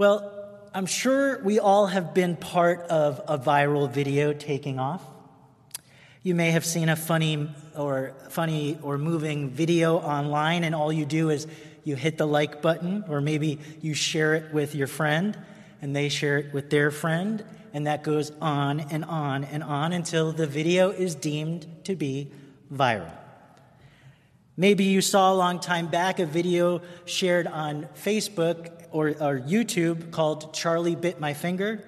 Well, I'm sure we all have been part of a viral video taking off. You may have seen a funny or funny or moving video online and all you do is you hit the like button or maybe you share it with your friend and they share it with their friend and that goes on and on and on until the video is deemed to be viral. Maybe you saw a long time back a video shared on Facebook or, or YouTube called Charlie Bit My Finger.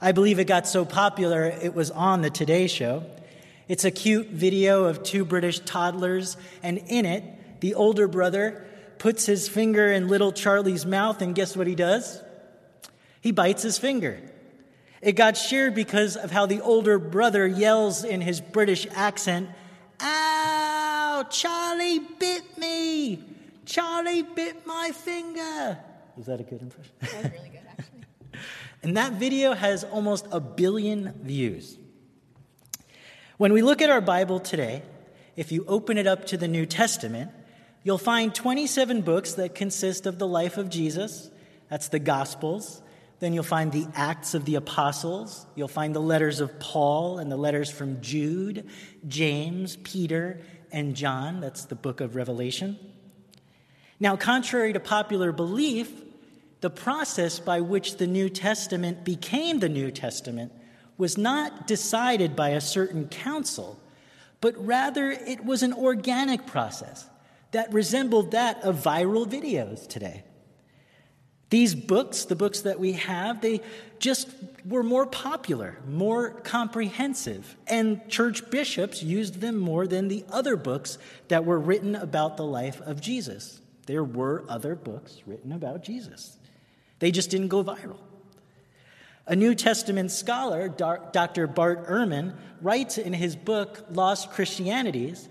I believe it got so popular it was on the Today Show. It's a cute video of two British toddlers, and in it, the older brother puts his finger in little Charlie's mouth, and guess what he does? He bites his finger. It got shared because of how the older brother yells in his British accent, Charlie bit me! Charlie bit my finger! Was that a good impression? That was really good, actually. and that video has almost a billion views. When we look at our Bible today, if you open it up to the New Testament, you'll find 27 books that consist of the life of Jesus. That's the Gospels. Then you'll find the Acts of the Apostles. You'll find the letters of Paul and the letters from Jude, James, Peter, and John. That's the book of Revelation. Now, contrary to popular belief, the process by which the New Testament became the New Testament was not decided by a certain council, but rather it was an organic process that resembled that of viral videos today. These books, the books that we have, they just were more popular, more comprehensive, and church bishops used them more than the other books that were written about the life of Jesus. There were other books written about Jesus. They just didn't go viral. A New Testament scholar, Dr. Bart Ehrman, writes in his book, Lost Christianities,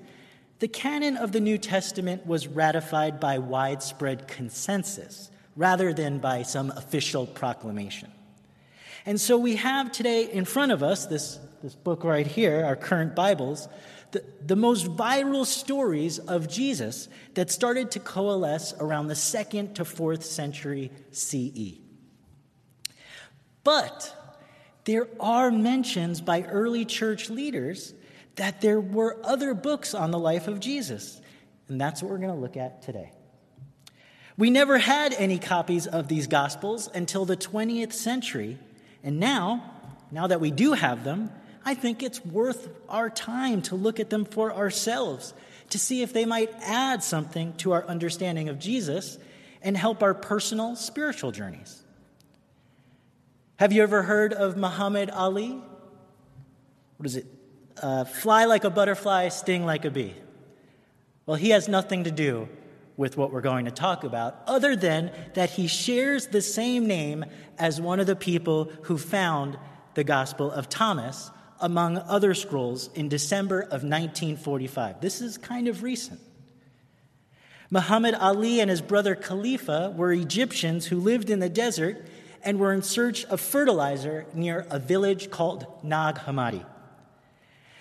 the canon of the New Testament was ratified by widespread consensus rather than by some official proclamation. And so we have today in front of us this, this book right here, our current Bibles, the, the most viral stories of Jesus that started to coalesce around the second to fourth century CE. But there are mentions by early church leaders that there were other books on the life of Jesus. And that's what we're going to look at today. We never had any copies of these Gospels until the 20th century. And now, now that we do have them, I think it's worth our time to look at them for ourselves to see if they might add something to our understanding of Jesus and help our personal spiritual journeys. Have you ever heard of Muhammad Ali? What is it? Uh, fly like a butterfly, sting like a bee. Well, he has nothing to do with what we're going to talk about, other than that he shares the same name as one of the people who found the Gospel of Thomas, among other scrolls in December of 1945. This is kind of recent. Muhammad Ali and his brother Khalifa were Egyptians who lived in the desert and were in search of fertilizer near a village called Nag Hammadi.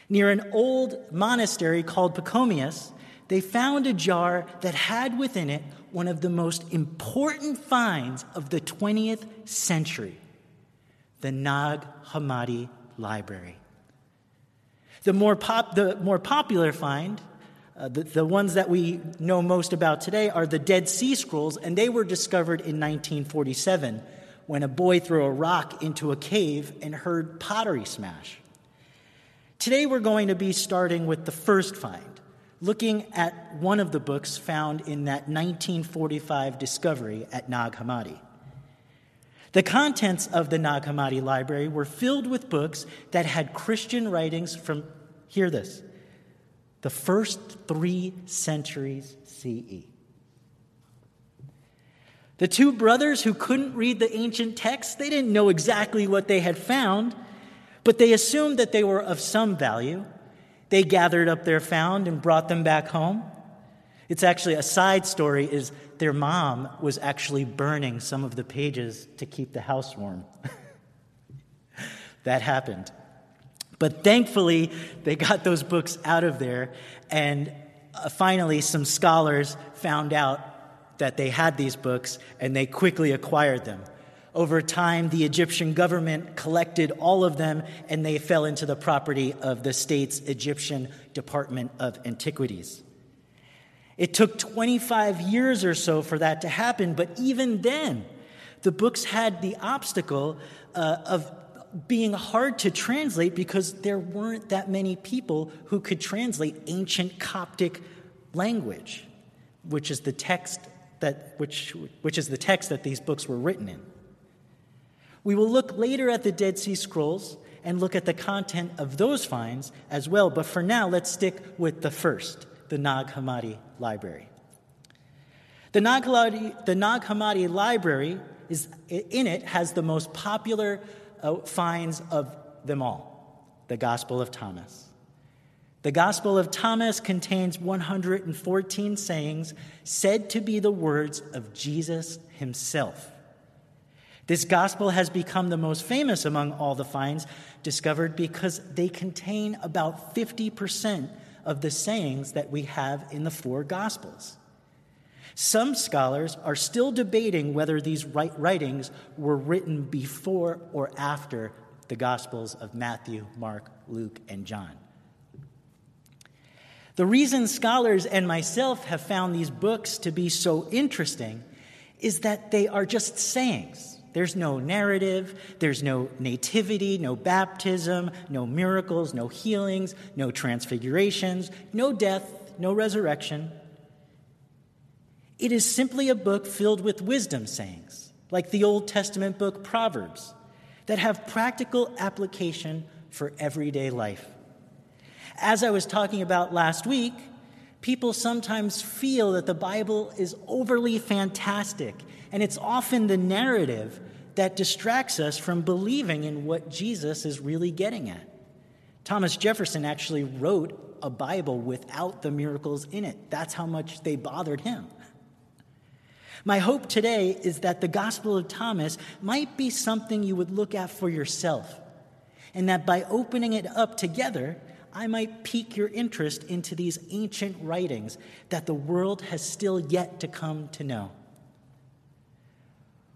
Near an old monastery called Pachomius, they found a jar that had within it one of the most important finds of the 20th century the Nag Hammadi Library. The more, pop, the more popular find, uh, the, the ones that we know most about today, are the Dead Sea Scrolls, and they were discovered in 1947 when a boy threw a rock into a cave and heard pottery smash. Today we're going to be starting with the first find, looking at one of the books found in that 1945 discovery at Nag Hammadi. The contents of the Nag Hammadi library were filled with books that had Christian writings from, hear this, the first three centuries CE. The two brothers who couldn't read the ancient texts, they didn't know exactly what they had found, but they assumed that they were of some value. They gathered up their found and brought them back home. It's actually a side story is their mom was actually burning some of the pages to keep the house warm. that happened. But thankfully, they got those books out of there, and uh, finally, some scholars found out that they had these books and they quickly acquired them. Over time, the Egyptian government collected all of them and they fell into the property of the state's Egyptian Department of Antiquities. It took 25 years or so for that to happen, but even then, the books had the obstacle uh, of being hard to translate because there weren't that many people who could translate ancient Coptic language, which is the text that, which, which is the text that these books were written in. We will look later at the Dead Sea Scrolls and look at the content of those finds as well, but for now, let's stick with the first, the Nag Hammadi Library. The Nag Hammadi, the Nag Hammadi Library is, in it has the most popular uh, finds of them all the Gospel of Thomas. The Gospel of Thomas contains 114 sayings said to be the words of Jesus himself. This gospel has become the most famous among all the finds discovered because they contain about 50% of the sayings that we have in the four gospels. Some scholars are still debating whether these writings were written before or after the Gospels of Matthew, Mark, Luke, and John. The reason scholars and myself have found these books to be so interesting is that they are just sayings. There's no narrative, there's no nativity, no baptism, no miracles, no healings, no transfigurations, no death, no resurrection. It is simply a book filled with wisdom sayings, like the Old Testament book Proverbs, that have practical application for everyday life. As I was talking about last week, people sometimes feel that the Bible is overly fantastic, and it's often the narrative that distracts us from believing in what Jesus is really getting at. Thomas Jefferson actually wrote a Bible without the miracles in it. That's how much they bothered him. My hope today is that the Gospel of Thomas might be something you would look at for yourself, and that by opening it up together, I might pique your interest into these ancient writings that the world has still yet to come to know.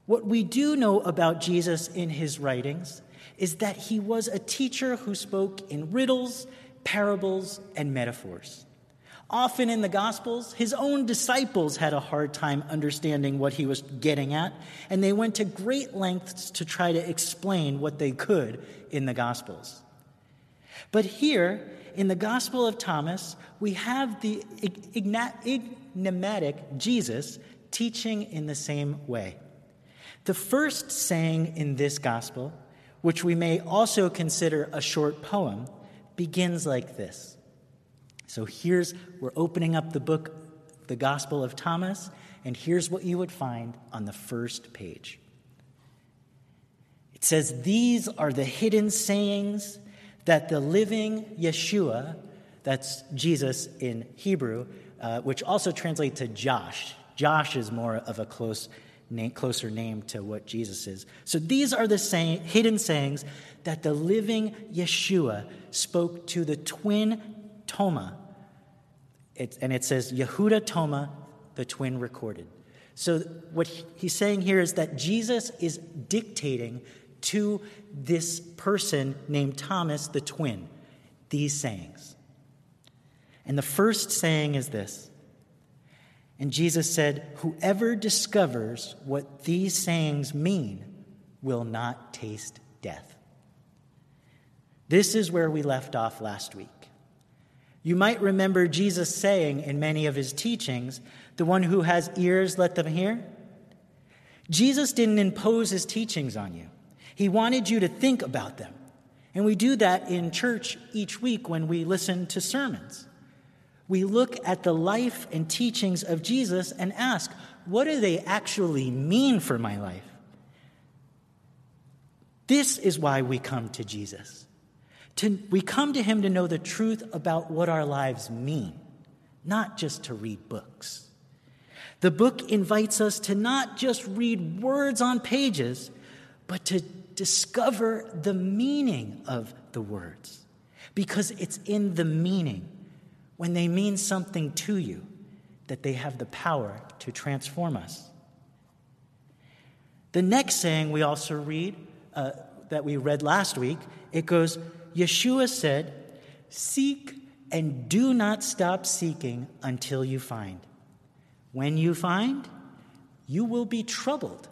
What we do know about Jesus in his writings is that he was a teacher who spoke in riddles, parables, and metaphors. Often in the Gospels, his own disciples had a hard time understanding what he was getting at, and they went to great lengths to try to explain what they could in the Gospels. But here, in the Gospel of Thomas, we have the enigmatic Jesus teaching in the same way. The first saying in this Gospel, which we may also consider a short poem, begins like this so here's, we're opening up the book, the Gospel of Thomas, and here's what you would find on the first page. It says, These are the hidden sayings that the living Yeshua, that's Jesus in Hebrew, uh, which also translates to Josh. Josh is more of a close name, closer name to what Jesus is. So these are the say, hidden sayings that the living Yeshua spoke to the twin Toma. It's, and it says, Yehuda Toma, the twin recorded. So, what he's saying here is that Jesus is dictating to this person named Thomas, the twin, these sayings. And the first saying is this. And Jesus said, Whoever discovers what these sayings mean will not taste death. This is where we left off last week. You might remember Jesus saying in many of his teachings, The one who has ears, let them hear. Jesus didn't impose his teachings on you, he wanted you to think about them. And we do that in church each week when we listen to sermons. We look at the life and teachings of Jesus and ask, what do they actually mean for my life? This is why we come to Jesus. To, we come to Him to know the truth about what our lives mean, not just to read books. The book invites us to not just read words on pages, but to discover the meaning of the words. Because it's in the meaning, when they mean something to you, that they have the power to transform us. The next saying we also read, uh, that we read last week, it goes, Yeshua said, Seek and do not stop seeking until you find. When you find, you will be troubled.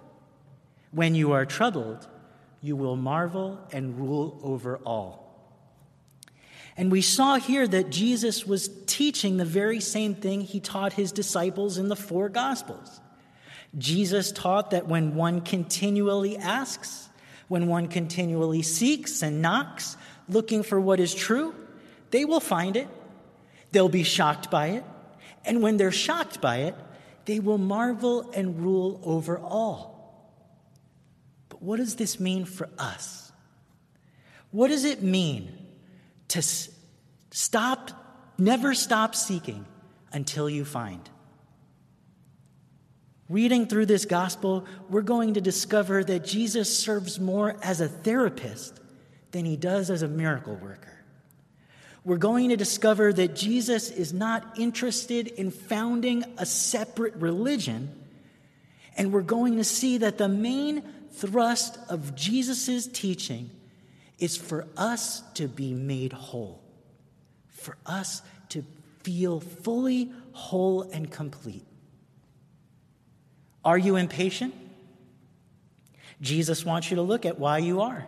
When you are troubled, you will marvel and rule over all. And we saw here that Jesus was teaching the very same thing he taught his disciples in the four Gospels. Jesus taught that when one continually asks, when one continually seeks and knocks, looking for what is true, they will find it. They'll be shocked by it. And when they're shocked by it, they will marvel and rule over all. But what does this mean for us? What does it mean to stop, never stop seeking until you find? Reading through this gospel, we're going to discover that Jesus serves more as a therapist than he does as a miracle worker. We're going to discover that Jesus is not interested in founding a separate religion. And we're going to see that the main thrust of Jesus' teaching is for us to be made whole, for us to feel fully whole and complete. Are you impatient? Jesus wants you to look at why you are.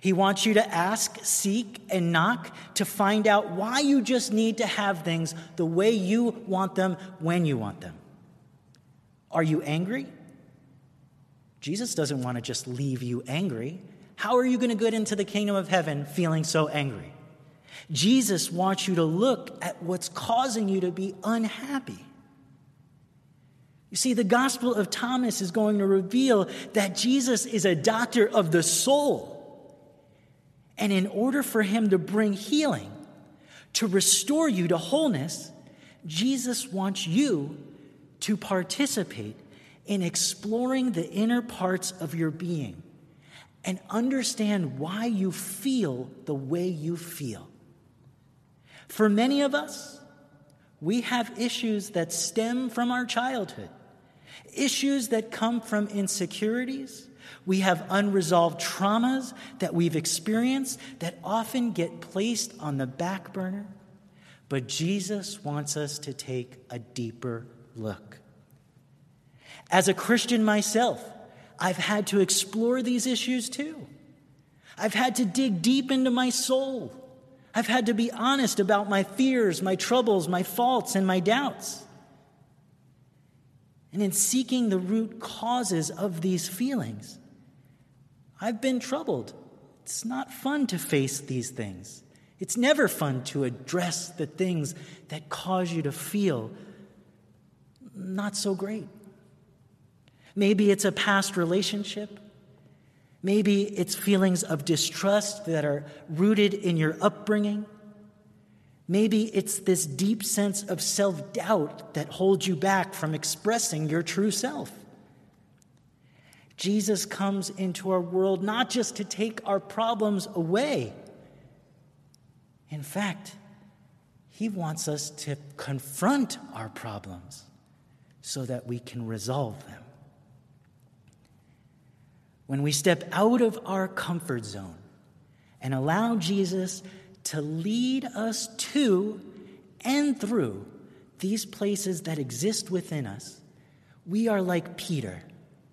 He wants you to ask, seek, and knock to find out why you just need to have things the way you want them when you want them. Are you angry? Jesus doesn't want to just leave you angry. How are you going to get into the kingdom of heaven feeling so angry? Jesus wants you to look at what's causing you to be unhappy. You see, the Gospel of Thomas is going to reveal that Jesus is a doctor of the soul. And in order for him to bring healing, to restore you to wholeness, Jesus wants you to participate in exploring the inner parts of your being and understand why you feel the way you feel. For many of us, we have issues that stem from our childhood issues that come from insecurities. We have unresolved traumas that we've experienced that often get placed on the back burner. But Jesus wants us to take a deeper look. As a Christian myself, I've had to explore these issues too. I've had to dig deep into my soul. I've had to be honest about my fears, my troubles, my faults, and my doubts. And in seeking the root causes of these feelings, I've been troubled. It's not fun to face these things. It's never fun to address the things that cause you to feel not so great. Maybe it's a past relationship. Maybe it's feelings of distrust that are rooted in your upbringing. Maybe it's this deep sense of self doubt that holds you back from expressing your true self. Jesus comes into our world not just to take our problems away. In fact, he wants us to confront our problems so that we can resolve them. When we step out of our comfort zone and allow Jesus to lead us to and through these places that exist within us, we are like Peter,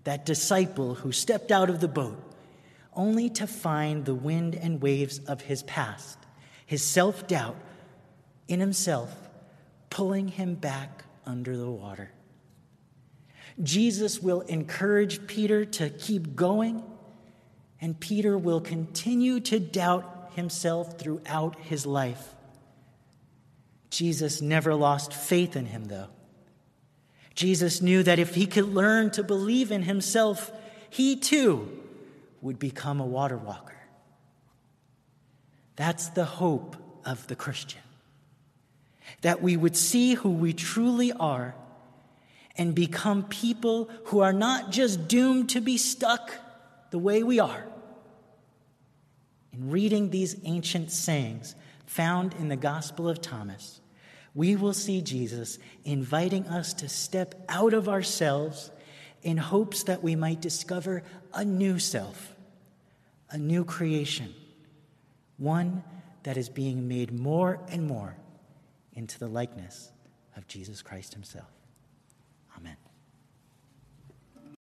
that disciple who stepped out of the boat only to find the wind and waves of his past, his self doubt in himself, pulling him back under the water. Jesus will encourage Peter to keep going, and Peter will continue to doubt himself throughout his life. Jesus never lost faith in him, though. Jesus knew that if he could learn to believe in himself, he too would become a water walker. That's the hope of the Christian. That we would see who we truly are and become people who are not just doomed to be stuck the way we are, in reading these ancient sayings found in the Gospel of Thomas, we will see Jesus inviting us to step out of ourselves in hopes that we might discover a new self, a new creation, one that is being made more and more into the likeness of Jesus Christ Himself.